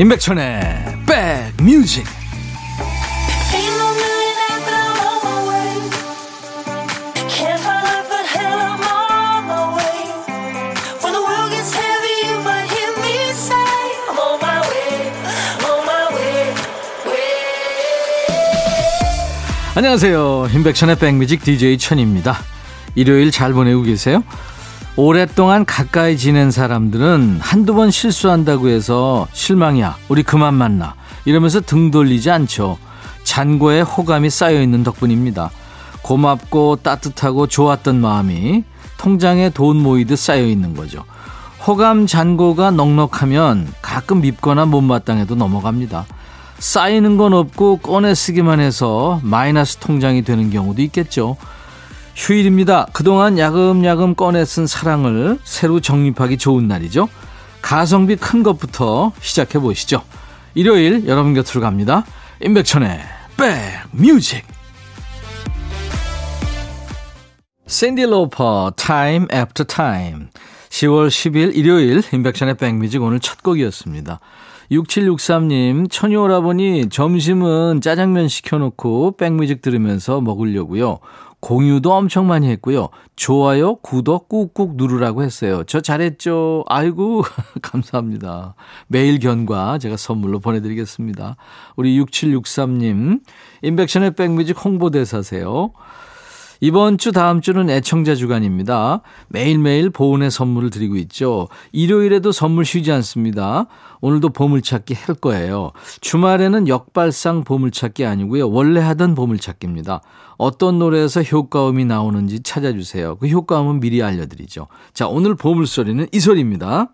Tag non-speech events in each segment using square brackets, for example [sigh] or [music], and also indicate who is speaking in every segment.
Speaker 1: 임백천의 백뮤직. 안녕하세요. 임백천의 백뮤직 DJ 천입니다. 일요일 잘 보내고 계세요? 오랫동안 가까이 지낸 사람들은 한두 번 실수한다고 해서 실망이야. 우리 그만 만나. 이러면서 등 돌리지 않죠. 잔고에 호감이 쌓여 있는 덕분입니다. 고맙고 따뜻하고 좋았던 마음이 통장에 돈 모이듯 쌓여 있는 거죠. 호감 잔고가 넉넉하면 가끔 밉거나 못마땅해도 넘어갑니다. 쌓이는 건 없고 꺼내 쓰기만 해서 마이너스 통장이 되는 경우도 있겠죠. 휴일입니다. 그동안 야금야금 꺼내 쓴 사랑을 새로 정립하기 좋은 날이죠. 가성비 큰 것부터 시작해 보시죠. 일요일 여러분 곁으로 갑니다. 임백천의 백뮤직 샌디 로퍼 Time After Time 10월 10일 일요일 임백천의 백뮤직 오늘 첫 곡이었습니다. 6763님, 천이오라보니 점심은 짜장면 시켜놓고 백뮤직 들으면서 먹으려고요. 공유도 엄청 많이 했고요. 좋아요, 구독 꾹꾹 누르라고 했어요. 저 잘했죠? 아이고, [laughs] 감사합니다. 매일 견과 제가 선물로 보내드리겠습니다. 우리 6763님, 인백션의 백뮤직 홍보대사세요. 이번 주 다음 주는 애청자 주간입니다. 매일매일 보온의 선물을 드리고 있죠. 일요일에도 선물 쉬지 않습니다. 오늘도 보물찾기 할 거예요. 주말에는 역발상 보물찾기 아니고요. 원래 하던 보물찾기입니다. 어떤 노래에서 효과음이 나오는지 찾아주세요. 그 효과음은 미리 알려드리죠. 자, 오늘 보물소리는 이 소리입니다.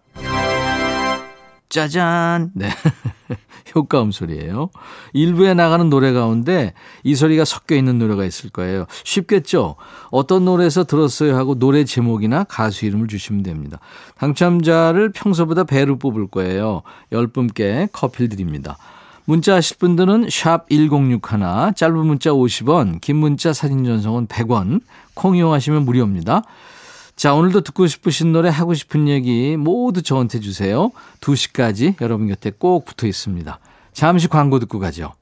Speaker 1: 짜잔! 네. [laughs] 효과음 소리예요. 일부에 나가는 노래 가운데 이 소리가 섞여 있는 노래가 있을 거예요. 쉽겠죠? 어떤 노래에서 들었어요 하고 노래 제목이나 가수 이름을 주시면 됩니다. 당첨자를 평소보다 배로 뽑을 거예요. 10분께 커피를 드립니다. 문자 하실 분들은 샵 1061, 짧은 문자 50원, 긴 문자 사진 전송은 100원, 콩 이용하시면 무료입니다. 자, 오늘도 듣고 싶으신 노래, 하고 싶은 얘기 모두 저한테 주세요. 2시까지 여러분 곁에 꼭 붙어 있습니다. 잠시 광고 듣고 가죠.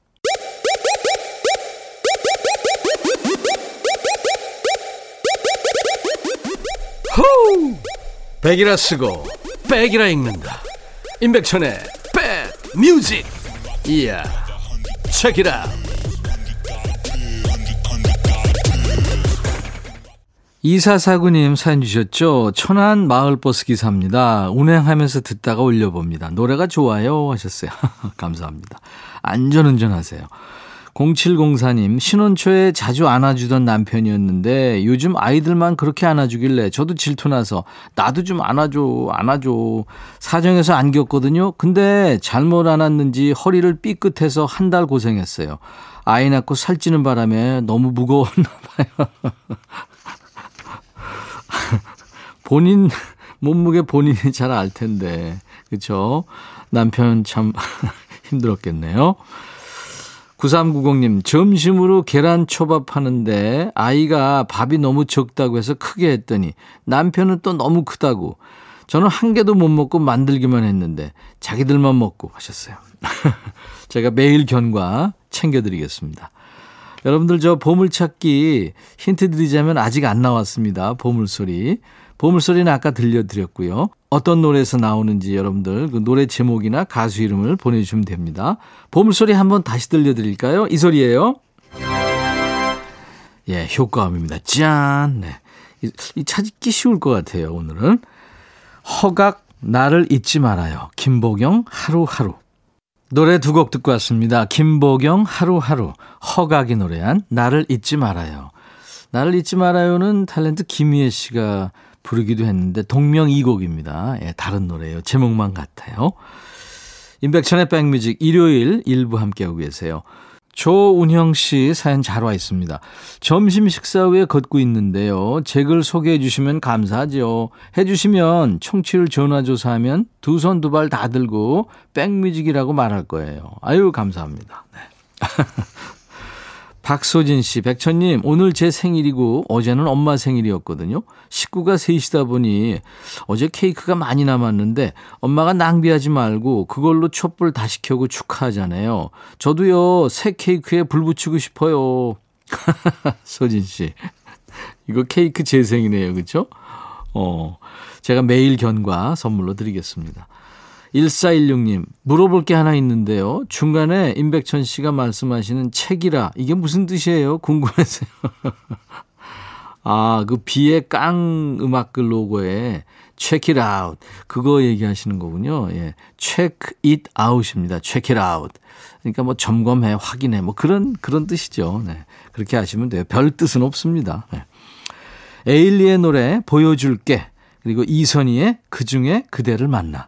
Speaker 1: 호우! 백이라 쓰고, 백이라 읽는다. 임백천의 백 뮤직. 이야, 책이라. 이사사구님 사연 주셨죠? 천안 마을버스 기사입니다. 운행하면서 듣다가 올려봅니다. 노래가 좋아요 하셨어요. [laughs] 감사합니다. 안전운전 하세요. 0704님, 신혼 초에 자주 안아주던 남편이었는데 요즘 아이들만 그렇게 안아주길래 저도 질투나서 나도 좀 안아줘, 안아줘. 사정해서 안겼거든요. 근데 잘못 안았는지 허리를 삐끗해서 한 달 고생했어요. 아이 낳고 살찌는 바람에 너무 무거웠나 봐요. [laughs] 본인 몸무게 본인이 잘 알 텐데. 그렇죠? 남편 참 [laughs] 힘들었겠네요. 9390님, 점심으로 계란 초밥 하는데 아이가 밥이 너무 적다고 해서 크게 했더니 남편은 또 너무 크다고. 저는 한 개도 못 먹고 만들기만 했는데 자기들만 먹고 하셨어요. [laughs] 제가 매일 견과 챙겨드리겠습니다. 여러분들 저 보물찾기 힌트 드리자면 아직 안 나왔습니다. 보물소리. 보물소리는 아까 들려드렸고요. 어떤 노래에서 나오는지 여러분들 그 노래 제목이나 가수 이름을 보내주시면 됩니다. 보물소리 한번 다시 들려드릴까요? 이 소리예요. 예, 효과음입니다. 짠! 네. 이, 이 찾기 쉬울 것 같아요, 오늘은. 허각, 나를 잊지 말아요. 김보경, 하루하루. 노래 두 곡 듣고 왔습니다. 김보경, 하루하루. 허각이 노래한 나를 잊지 말아요. 나를 잊지 말아요는 탤런트 김희애 씨가 부르기도 했는데 동명이곡입니다. 예, 다른 노래예요. 제목만 같아요. 임백천의 백뮤직 일요일 일부 함께하고 계세요. 조운형 씨 사연 잘 와 있습니다. 점심 식사 후에 걷고 있는데요. 제 글 소개해 주시면 감사하죠. 해 주시면 청취율 전화조사하면 두 손 두 발 다 들고 백뮤직이라고 말할 거예요. 아유 감사합니다. 네. [laughs] 박소진 씨, 백천님, 오늘 제 생일이고 어제는 엄마 생일이었거든요. 식구가 셋이다 보니 어제 케이크가 많이 남았는데 엄마가 낭비하지 말고 그걸로 촛불 다시 켜고 축하하잖아요. 저도요, 새 케이크에 불 붙이고 싶어요. [laughs] 소진 씨. 이거 케이크 제 생이네요. 그쵸? 어, 제가 매일 견과 선물로 드리겠습니다. 1416님, 물어볼 게 하나 있는데요. 중간에 임백천 씨가 말씀하시는 책이라, 이게 무슨 뜻이에요? 궁금해서요. [laughs] 아, 그 비의 깡 음악글 로고에 check it out. 그거 얘기하시는 거군요. 예. check it out입니다. check it out. 그러니까 뭐 점검해, 확인해, 뭐 그런, 그런 뜻이죠. 네. 그렇게 하시면 돼요. 별 뜻은 없습니다. 네. 에일리의 노래 보여줄게. 그리고 이선희의 그 중에 그대를 만나.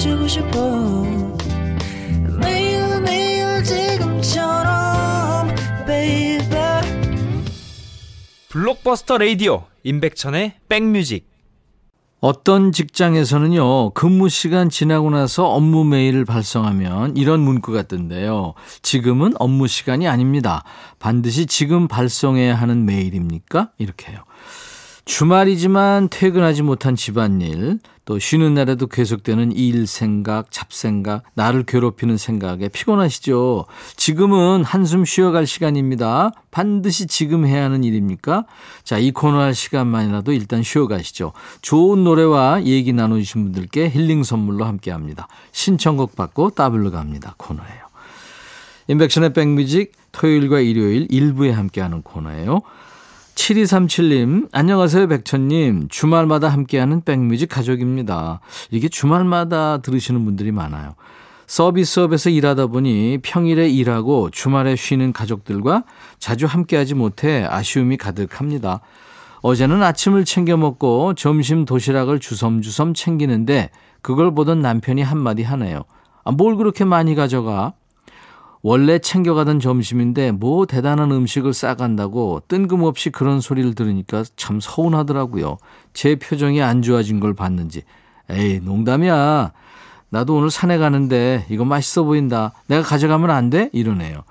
Speaker 1: 들려주고 싶어 매일 매일 지금처럼 baby
Speaker 2: 블록버스터 레이디오 임백천의 백뮤직
Speaker 1: 어떤 직장에서는요, 근무 시간 지나고 나서 업무 메일을 발송하면 이런 문구가 뜬대요. 지금은 업무 시간이 아닙니다. 반드시 지금 발송해야 하는 메일입니까? 이렇게요. 주말이지만 퇴근하지 못한 집안일, 또 쉬는 날에도 계속되는 일 생각, 잡생각, 나를 괴롭히는 생각에 피곤하시죠? 지금은 한숨 쉬어갈 시간입니다. 반드시 지금 해야 하는 일입니까? 자, 이 코너 할 시간만이라도 일단 쉬어가시죠. 좋은 노래와 얘기 나눠주신 분들께 힐링 선물로 함께 합니다. 신청곡 받고 따블로 갑니다. 코너예요. 인백션의 백뮤직 토요일과 일요일 일부에 함께하는 코너예요. 7237님, 안녕하세요, 백천님. 주말마다 함께하는 백뮤직 가족입니다. 이게 주말마다 들으시는 분들이 많아요. 서비스업에서 일하다 보니 평일에 일하고 주말에 쉬는 가족들과 자주 함께하지 못해 아쉬움이 가득합니다. 어제는 아침을 챙겨 먹고 점심 도시락을 주섬주섬 챙기는데 그걸 보던 남편이 한마디 하네요. 아, 뭘 그렇게 많이 가져가? 원래 챙겨가던 점심인데 뭐 대단한 음식을 싸간다고 뜬금없이 그런 소리를 들으니까 참 서운하더라고요. 제 표정이 안 좋아진 걸 봤는지. 에이, 농담이야. 나도 오늘 산에 가는데 이거 맛있어 보인다. 내가 가져가면 안 돼? 이러네요.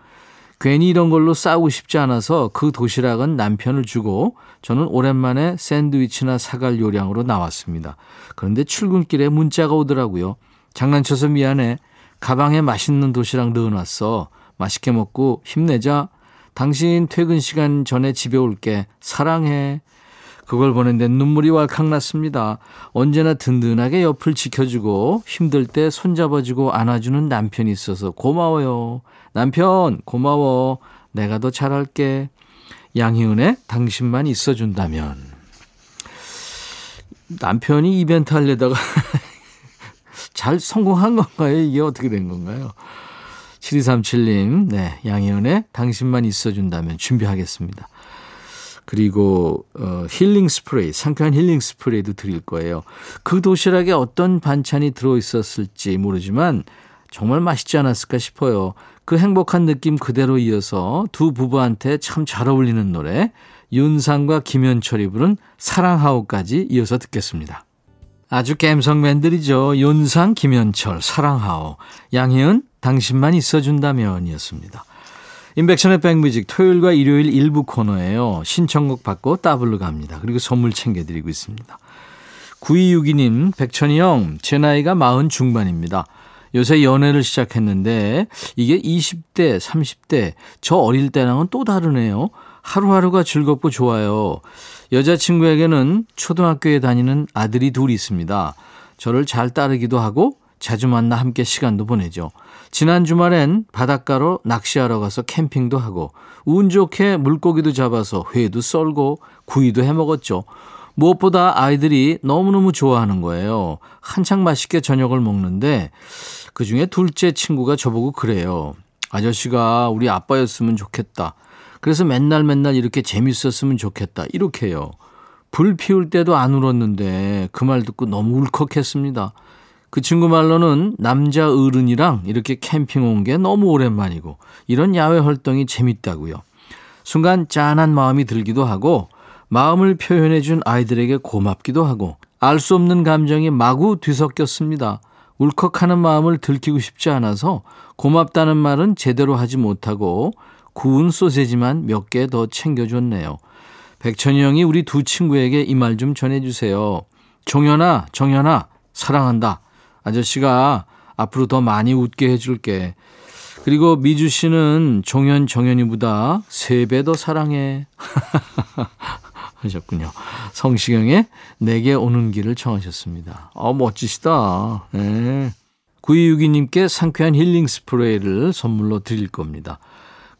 Speaker 1: 괜히 이런 걸로 싸우고 싶지 않아서 그 도시락은 남편을 주고 저는 오랜만에 샌드위치나 사갈 요량으로 나왔습니다. 그런데 출근길에 문자가 오더라고요. 장난쳐서 미안해. 가방에 맛있는 도시락 넣어놨어. 맛있게 먹고 힘내자. 당신 퇴근 시간 전에 집에 올게. 사랑해. 그걸 보는데 눈물이 왈칵 났습니다. 언제나 든든하게 옆을 지켜주고 힘들 때 손잡아주고 안아주는 남편이 있어서 고마워요. 남편 고마워. 내가 더 잘할게. 양희은의 당신만 있어준다면. 남편이 이벤트 하려다가 [laughs] 잘 성공한 건가요? 이게 어떻게 된 건가요? 7237님, 네, 양희은의 당신만 있어준다면 준비하겠습니다. 그리고 어, 힐링 스프레이, 상쾌한 힐링 스프레이도 드릴 거예요. 그 도시락에 어떤 반찬이 들어있었을지 모르지만 정말 맛있지 않았을까 싶어요. 그 행복한 느낌 그대로 이어서 두 부부한테 참 잘 어울리는 노래 윤상과 김현철이 부른 사랑하오까지 이어서 듣겠습니다. 아주 갬성맨들이죠. 윤상, 김현철, 사랑하오, 양희은, 당신만 있어준다면 이었습니다. 인백션의 백뮤직 토요일과 일요일 일부 코너예요. 신청곡 받고 따블로 갑니다. 그리고 선물 챙겨드리고 있습니다. 9262님, 백천이 형, 제 나이가 40 중반입니다. 요새 연애를 시작했는데 이게 20대, 30대, 저 어릴 때랑은 또 다르네요. 하루하루가 즐겁고 좋아요. 여자친구에게는 초등학교에 다니는 아들이 둘이 있습니다. 저를 잘 따르기도 하고 자주 만나 함께 시간도 보내죠. 지난 주말엔 바닷가로 낚시하러 가서 캠핑도 하고 운 좋게 물고기도 잡아서 회도 썰고 구이도 해 먹었죠. 무엇보다 아이들이 너무너무 좋아하는 거예요. 한창 맛있게 저녁을 먹는데 그 중에 둘째 친구가 저보고 그래요. 아저씨가 우리 아빠였으면 좋겠다. 그래서 맨날 맨날 이렇게 재밌었으면 좋겠다. 이렇게요. 불 피울 때도 안 울었는데 그 말 듣고 너무 울컥했습니다. 그 친구 말로는 남자 어른이랑 이렇게 캠핑 온 게 너무 오랜만이고 이런 야외 활동이 재밌다고요. 순간 짠한 마음이 들기도 하고 마음을 표현해 준 아이들에게 고맙기도 하고 알 수 없는 감정이 마구 뒤섞였습니다. 울컥하는 마음을 들키고 싶지 않아서 고맙다는 말은 제대로 하지 못하고 구운 소세지만 몇 개 더 챙겨줬네요. 백천이 형이 우리 두 친구에게 이 말 좀 전해주세요. 종현아, 정현아, 사랑한다. 아저씨가 앞으로 더 많이 웃게 해줄게. 그리고 미주 씨는 종현, 정현이보다 세 배 더 사랑해. [laughs] 하셨군요. 성시경의 내게 오는 길을 청하셨습니다. 어, 멋지시다. 네. 9262님께 상쾌한 힐링 스프레이를 선물로 드릴 겁니다.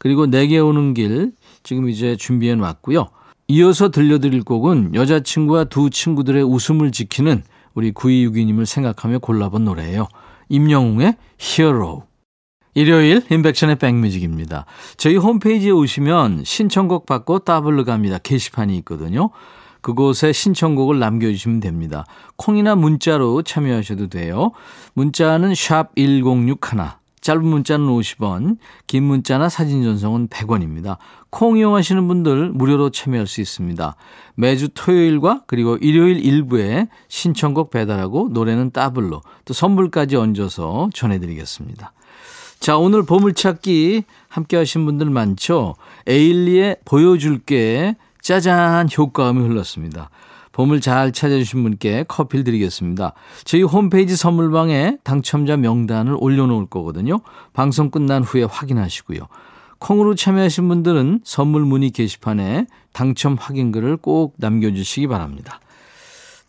Speaker 1: 그리고 내게 오는 길 지금 이제 준비해 놨고요. 이어서 들려드릴 곡은 여자친구와 두 친구들의 웃음을 지키는 우리 9262님을 생각하며 골라본 노래예요. 임영웅의 Hero. 일요일 인백션의 백뮤직입니다. 저희 홈페이지에 오시면 신청곡 받고 따블로 갑니다. 게시판이 있거든요. 그곳에 신청곡을 남겨주시면 됩니다. 콩이나 문자로 참여하셔도 돼요. 문자는 샵 1061, 짧은 문자는 50원, 긴 문자나 사진 전송은 100원입니다. 콩 이용하시는 분들 무료로 참여할 수 있습니다. 매주 토요일과 그리고 일요일 일부에 신청곡 배달하고 노래는 따블로 또 선물까지 얹어서 전해드리겠습니다. 자, 오늘 보물찾기 함께 하신 분들 많죠? 에일리의 보여줄게 짜잔 효과음이 흘렀습니다. 보물 잘 찾아주신 분께 커피를 드리겠습니다. 저희 홈페이지 선물방에 당첨자 명단을 올려놓을 거거든요. 방송 끝난 후에 확인하시고요. 콩으로 참여하신 분들은 선물 문의 게시판에 당첨 확인글을 꼭 남겨주시기 바랍니다.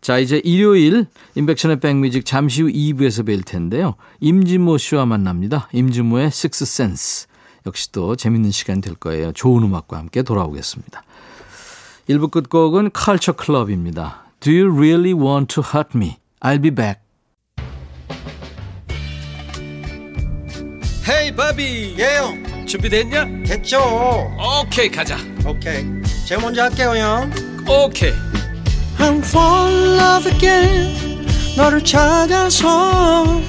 Speaker 1: 자, 이제 일요일 인백션의 백뮤직 잠시 후 2부에서 뵐 텐데요. 임진모 씨와 만납니다. 임진모의 식스센스. 역시 또 재밌는 시간 될 거예요. 좋은 음악과 함께 돌아오겠습니다. 1부 끝곡은 컬처 클럽입니다. Do you really want to hurt me? I'll be back.
Speaker 2: 헤이 바비
Speaker 3: 예영
Speaker 2: 준비됐냐?
Speaker 3: 됐죠
Speaker 2: 오케이 가자
Speaker 3: 오케이 제가 먼저 할게요 형
Speaker 2: 오케이
Speaker 3: I'm fall in love again 너를 찾아서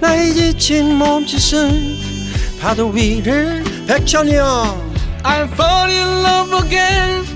Speaker 3: 나의 지친 몸짓은 파도 위를 백천이 형
Speaker 2: I'm fall in love again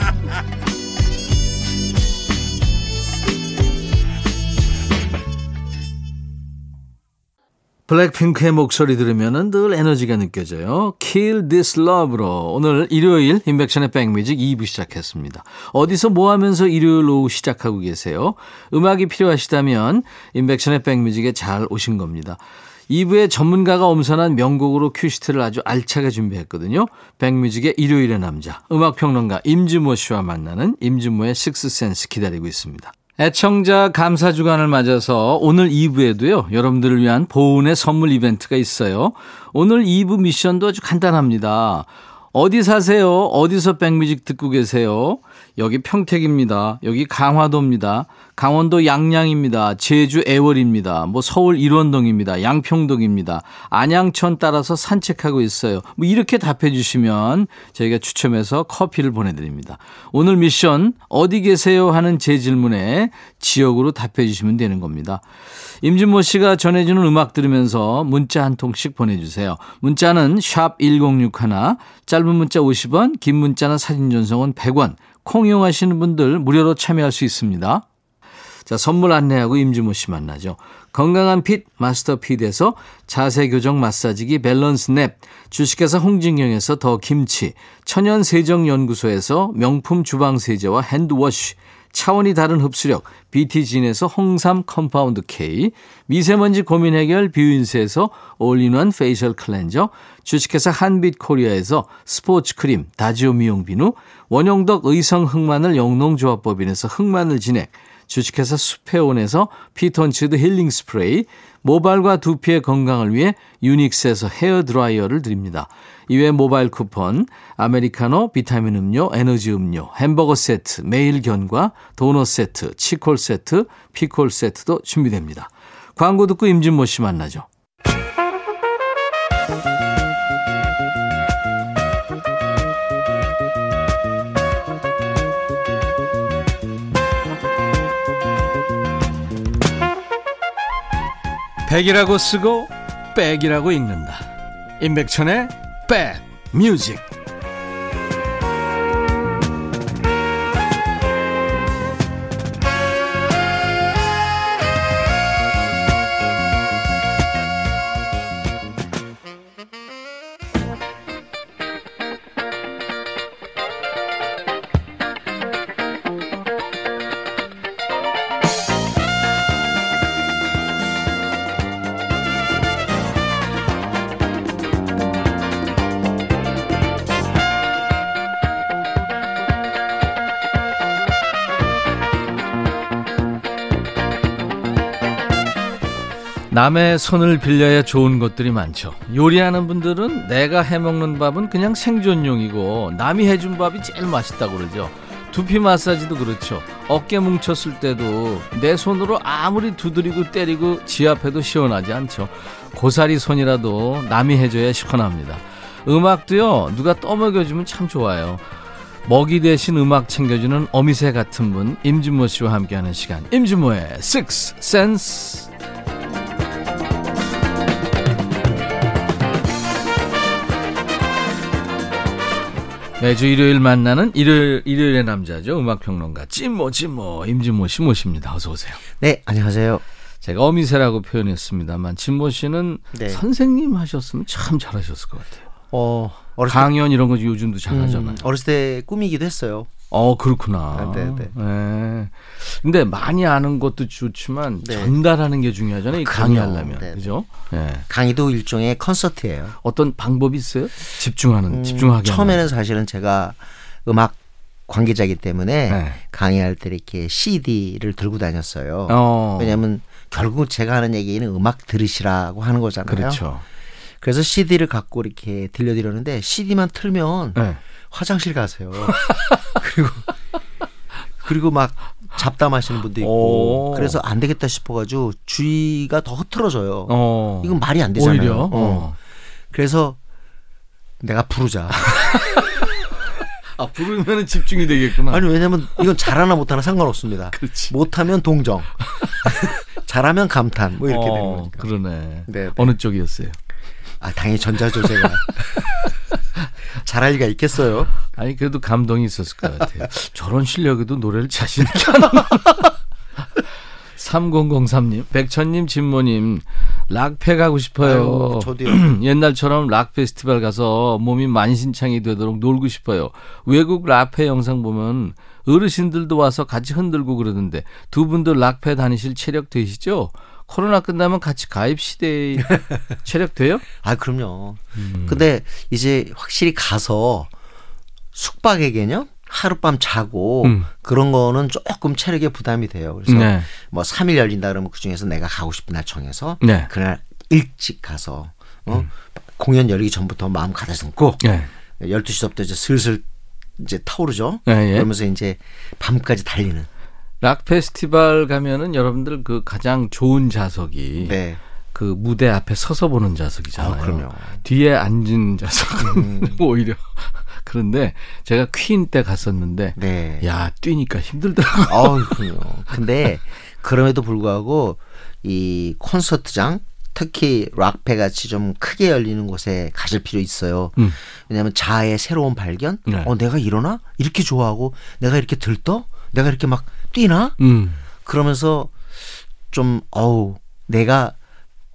Speaker 1: 블랙핑크의 목소리 들으면 늘 에너지가 느껴져요. Kill This Love로 오늘 일요일 인백션의 백뮤직 2부 시작했습니다. 어디서 뭐 하면서 일요일 오후 시작하고 계세요? 음악이 필요하시다면 임백천의 백뮤직에 잘 오신 겁니다. 2부에 전문가가 엄선한 명곡으로 큐시트를 아주 알차게 준비했거든요. 백뮤직의 일요일의 남자, 음악평론가 임진모 씨와 만나는 임진모의 식스센스 기다리고 있습니다. 애청자 감사 주간을 맞아서 오늘 2부에도요, 여러분들을 위한 보은의 선물 이벤트가 있어요. 오늘 2부 미션도 아주 간단합니다. 어디 사세요? 어디서 백뮤직 듣고 계세요? 여기 평택입니다. 여기 강화도입니다. 강원도 양양입니다. 제주 애월입니다. 뭐 서울 일원동입니다. 양평동입니다. 안양천 따라서 산책하고 있어요. 뭐 이렇게 답해 주시면 저희가 추첨해서 커피를 보내드립니다. 오늘 미션 어디 계세요 하는 제 질문에 지역으로 답해 주시면 되는 겁니다. 임진모 씨가 전해주는 음악 들으면서 문자 한 통씩 보내주세요. 문자는 샵 1061, 짧은 문자 50원, 긴 문자나 사진 전송은 100원, 콩 이용하시는 분들 무료로 참여할 수 있습니다. 자, 선물 안내하고 임진모 씨 만나죠. 건강한 핏 마스터 핏에서 자세 교정 마사지기 밸런스 냅, 주식회사 홍진경에서 더 김치, 천연 세정 연구소에서 명품 주방 세제와 hand wash, 차원이 다른 흡수력 BT진에서 홍삼 compound K, 미세먼지 고민 해결 뷰인스에서 all-in-one facial cleanser, 주식회사 한빛코리아에서 스포츠 크림 다지오 미용 비누, 원용덕 의성 흑마늘 영농조합법인에서 흑마늘 진액, 주식회사 수페온에서 피톤치드 힐링 스프레이, 모발과 두피의 건강을 위해 유닉스에서 헤어 드라이어를 드립니다. 이외 모바일 쿠폰, 아메리카노, 비타민 음료, 에너지 음료, 햄버거 세트, 매일 견과, 도넛 세트, 치콜 세트, 피콜 세트도 준비됩니다. 광고 듣고 임진모 씨 만나죠. 백이라고 쓰고 백이라고 읽는다. 임백천의 백 뮤직. 남의 손을 빌려야 좋은 것들이 많죠. 요리하는 분들은 내가 해먹는 밥은 그냥 생존용이고 남이 해준 밥이 제일 맛있다고 그러죠. 두피 마사지도 그렇죠. 어깨 뭉쳤을 때도 내 손으로 아무리 두드리고 때리고 지압해도 시원하지 않죠. 고사리 손이라도 남이 해줘야 시원합니다. 음악도요, 누가 떠먹여주면 참 좋아요. 먹이 대신 음악 챙겨주는 어미새 같은 분, 임진모 씨와 함께하는 시간. 임진모의 Six Sense. 매주 일요일 만나는 일요일, 일요일의 남자죠. 음악평론가 찐모 찐모 임진모 씨 모십니다. 어서 오세요.
Speaker 4: 네, 안녕하세요.
Speaker 1: 제가 어미새라고 표현했습니다만 진모 씨는
Speaker 4: 네.
Speaker 1: 선생님 하셨으면 참 잘하셨을 것 같아요.
Speaker 4: 어, 어렸을
Speaker 1: 강연 이런 거 요즘도
Speaker 4: 때,
Speaker 1: 잘하잖아요.
Speaker 4: 음, 어렸을 때 꿈이기도 했어요.
Speaker 1: 어 그렇구나.
Speaker 4: 아, 네, 네.
Speaker 1: 네. 근데 많이 아는 것도 좋지만
Speaker 4: 네.
Speaker 1: 전달하는 게 중요하잖아요. 이
Speaker 4: 그럼요.
Speaker 1: 강의하려면
Speaker 4: 네, 네.
Speaker 1: 그죠? 네.
Speaker 4: 강의도 일종의 콘서트예요.
Speaker 1: 어떤 방법이 있어요? 집중하는
Speaker 4: 음,
Speaker 1: 집중하게.
Speaker 4: 처음에는 사실은 제가 음악 관계자이기 때문에
Speaker 1: 네.
Speaker 4: 강의할 때 이렇게 CD를 들고 다녔어요.
Speaker 1: 어.
Speaker 4: 왜냐하면 결국 제가 하는 얘기는 음악 들으시라고 하는 거잖아요.
Speaker 1: 그렇죠.
Speaker 4: 그래서 CD를 갖고 이렇게 들려드렸는데 CD만 틀면
Speaker 1: 네.
Speaker 4: 화장실 가세요. [laughs] 그리고 그리고 막 잡담하시는 분도 있고
Speaker 1: 오.
Speaker 4: 그래서 안 되겠다 싶어가지고 주의가 더 흐트러져요.
Speaker 1: 어.
Speaker 4: 이건 말이 안 되잖아요.
Speaker 1: 오히려.
Speaker 4: 어.
Speaker 1: 어.
Speaker 4: 그래서 내가 부르자.
Speaker 1: 아 부르면 집중이 되겠구나.
Speaker 4: 아니 왜냐면 이건 잘하나 못하나 상관없습니다.
Speaker 1: 그렇지.
Speaker 4: 못하면 동정. [laughs] 잘하면 감탄. 뭐 이렇게 되는
Speaker 1: 어,
Speaker 4: 거니까.
Speaker 1: 그러네.
Speaker 4: 네, 네.
Speaker 1: 어느 쪽이었어요?
Speaker 4: 아 당연히 전자죠 제가. [laughs] 잘할 리가 있겠어요.
Speaker 1: 아니 그래도 감동이 있었을 것 같아요. 저런 실력에도 노래를 자신 있게 하는 3003님, [laughs] 백천님, 진모님, 락페 가고 싶어요.
Speaker 4: 아유, 저도요. [clears throat]
Speaker 1: 옛날처럼 락 페스티벌 가서 몸이 만신창이 되도록 놀고 싶어요. 외국 락페 영상 보면 어르신들도 와서 같이 흔들고 그러던데 두 분도 락페 다니실 체력 되시죠? 코로나 끝나면 같이 가입 시대 [laughs] 체력 돼요?
Speaker 4: 아 그럼요.
Speaker 1: 음.
Speaker 4: 근데 이제 확실히 가서 숙박의 개념 하룻밤 자고
Speaker 1: 음.
Speaker 4: 그런 거는 조금 체력에 부담이 돼요. 그래서
Speaker 1: 네.
Speaker 4: 뭐 3일 열린다 그러면 그 중에서 내가 가고 싶은 날 정해서
Speaker 1: 네.
Speaker 4: 그날 일찍 가서 어? 공연 열리기 전부터 마음 가다듬고
Speaker 1: 네.
Speaker 4: 12시부터 이제 슬슬 이제 타오르죠.
Speaker 1: 예, 예.
Speaker 4: 그러면서 이제 밤까지 달리는.
Speaker 1: 락 페스티벌 가면은 여러분들 그 가장 좋은 자석이
Speaker 4: 네.
Speaker 1: 그 무대 앞에 서서 보는 자석이잖아요.
Speaker 4: 아, 그럼요.
Speaker 1: 뒤에 앉은 자석은 [laughs] 오히려 [laughs] 그런데 제가 퀸 때 갔었는데
Speaker 4: 네.
Speaker 1: 야 뛰니까 힘들더라고. [laughs]
Speaker 4: 아우, 그럼요. 근데 그럼에도 불구하고 이 콘서트장 특히 락페 같이 좀 크게 열리는 곳에 가실 필요 있어요.
Speaker 1: 음.
Speaker 4: 왜냐하면 자아의 새로운 발견.
Speaker 1: 네.
Speaker 4: 어, 내가 일어나? 이렇게 좋아하고 내가 이렇게 들떠? 내가 이렇게 막 뛰나?
Speaker 1: 음.
Speaker 4: 그러면서 좀 어우 내가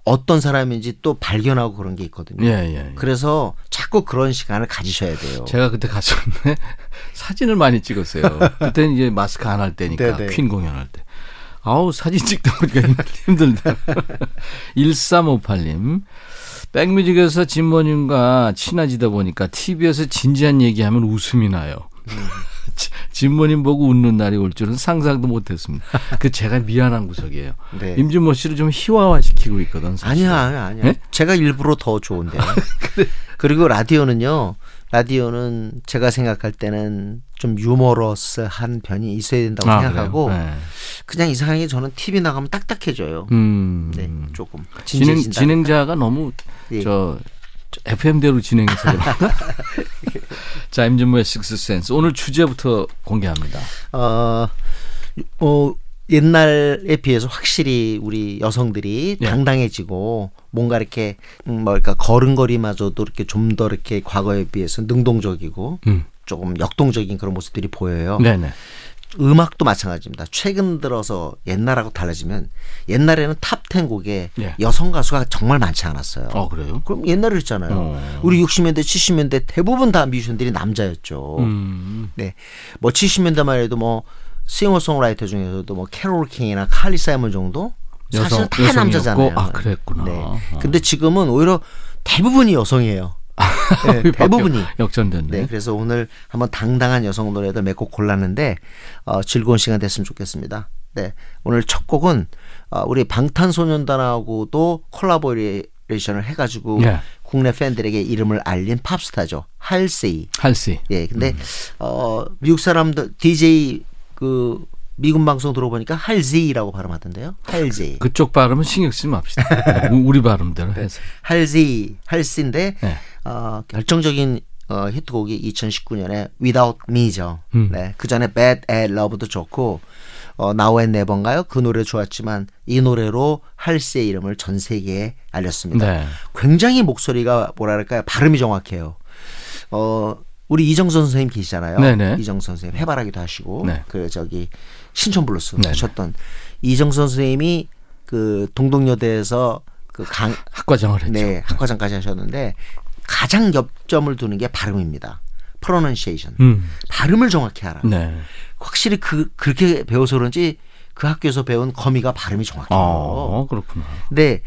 Speaker 4: 어떤 사람인지 또 발견하고 그런 게 있거든요.
Speaker 1: 예, 예. 예.
Speaker 4: 그래서 자꾸 그런 시간을 가지셔야 돼요.
Speaker 1: 제가 그때 갔었는데 [laughs] 사진을 많이 찍었어요. 그때는 이제 마스크 안 할 때니까
Speaker 4: 네네.
Speaker 1: 퀸 공연할 때. 아우 사진 찍다 보니까 [laughs] 힘들다. [laughs] 1358님. 백뮤직에서 진모님과 친해지다 보니까 TV에서 진지한 얘기하면 웃음이 나요. 진모님 보고 웃는 날이 올 줄은 상상도 못했습니다. [laughs] 그 제가 미안한 구석이에요.
Speaker 4: 네.
Speaker 1: 임진모 씨를 좀 희화화시키고 있거든. 사실.
Speaker 4: 아니야, 아니야, 아니야.
Speaker 1: 네?
Speaker 4: 제가 일부러 더 좋은데. [laughs] 그리고 라디오는요. 라디오는 제가 생각할 때는 좀 유머러스한 편이 있어야 된다고
Speaker 1: 아,
Speaker 4: 생각하고?
Speaker 1: 네.
Speaker 4: 그냥 이상하게 저는 TV 나가면 딱딱해져요.
Speaker 1: 음.
Speaker 4: 네, 조금
Speaker 1: 진행. 진행자가 너무
Speaker 4: 예.
Speaker 1: 저, 저 FM대로 진행해서 그런가? [laughs] 자, 임진모의 식스센스. 오늘 주제부터 공개합니다.
Speaker 4: 어, 어, 옛날에 비해서 확실히 우리 여성들이
Speaker 1: 예.
Speaker 4: 당당해지고 뭔가 이렇게 음, 뭐랄까 걸음걸이마저도 이렇게 좀 더 이렇게 과거에 비해서 능동적이고
Speaker 1: 음.
Speaker 4: 조금 역동적인 그런 모습들이 보여요.
Speaker 1: 네네.
Speaker 4: 음악도 마찬가지입니다. 최근 들어서 옛날하고 달라지면 옛날에는 탑10 곡에
Speaker 1: 예.
Speaker 4: 여성 가수가 정말 많지 않았어요.
Speaker 1: 어, 그래요?
Speaker 4: 그럼 옛날에 했잖아요.
Speaker 1: 어.
Speaker 4: 우리 60년대, 70년대 대부분 다 뮤지션들이 남자였죠.
Speaker 1: 음.
Speaker 4: 네. 뭐 70년대만 해도 뭐 싱어송라이터 중에서도 뭐 캐롤 킹이나 칼리 사이먼 정도 사실은
Speaker 1: 여성-
Speaker 4: 다
Speaker 1: 여성이었고,
Speaker 4: 남자잖아요.
Speaker 1: 아, 그랬구나.
Speaker 4: 네.
Speaker 1: 어.
Speaker 4: 근데 지금은 오히려 대부분이 여성이에요. 네, [laughs] 대부분이.
Speaker 1: 역전됐네.
Speaker 4: 네, 그래서 오늘 한번 당당한 여성 노래들 몇 곡 골랐는데 어, 즐거운 시간 됐으면 좋겠습니다. 네, 오늘 첫 곡은 어, 우리 방탄소년단하고도 콜라보레이션을 해가지고
Speaker 1: 예.
Speaker 4: 국내 팬들에게 이름을 알린 팝스타죠. 할세이.
Speaker 1: 할시.
Speaker 4: 예, 근데
Speaker 1: 음.
Speaker 4: 어 미국 사람들 DJ 그 미국 방송 들어보니까 할제이라고 발음하던데요. 할제이.
Speaker 1: 그쪽 발음은 신경 쓰지 맙시다. [laughs] 네, 우- 우리 발음대로 해서.
Speaker 4: 할제이, 할시인데
Speaker 1: 네.
Speaker 4: 어, 결정적인 어, 히트곡이 2019년에 Without Me죠.
Speaker 1: 음.
Speaker 4: 네, 그 전에 Bad at Love도 좋고 어, Now and Never인가요? 그 노래 좋았지만 이 노래로 할시의 이름을 전 세계에 알렸습니다.
Speaker 1: 네.
Speaker 4: 굉장히 목소리가 뭐랄까요 발음이 정확해요. 어 우리 이정선 선생님 계시잖아요.
Speaker 1: 네네.
Speaker 4: 이정선 선생님 해바라기도 하시고
Speaker 1: 네.
Speaker 4: 그 저기 신촌 블루스
Speaker 1: 네네.
Speaker 4: 하셨던 이정선 선생님이 그 동덕여대에서 그 강,
Speaker 1: 학과장을 했죠.
Speaker 4: 네 학과장까지 하셨는데 가장 역점을 두는 게 발음입니다. Pronunciation.
Speaker 1: 음.
Speaker 4: 발음을 정확히 알아.
Speaker 1: 네.
Speaker 4: 확실히 그 그렇게 배워서 그런지 그 학교에서 배운 거미가 발음이 정확해요.
Speaker 1: 어, 그렇구나.
Speaker 4: 근데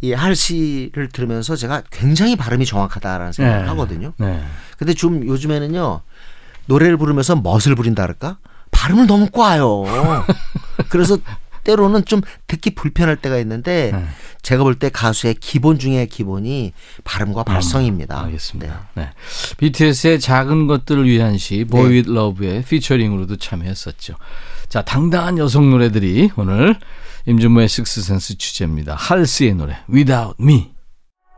Speaker 4: 이 할씨를 들으면서 제가 굉장히 발음이 정확하다라는 생각을
Speaker 1: 네.
Speaker 4: 하거든요.
Speaker 1: 네.
Speaker 4: 근데 좀 요즘에는요 노래를 부르면서 멋을 부린다 그럴까 발음을 너무 꽈요. [laughs] 그래서 때로는 좀 듣기 불편할 때가 있는데
Speaker 1: 네.
Speaker 4: 제가 볼 때 가수의 기본 중에 기본이 발음과 발성입니다.
Speaker 1: 음, 알겠습니다. 네. BTS의 작은 것들을 위한 시
Speaker 4: 네.
Speaker 1: Boy With Love의 피처링으로도 참여했었죠. 자, 당당한 여성 노래들이 오늘 임준모의 식스센스 주제입니다. 할스의 노래 Without Me.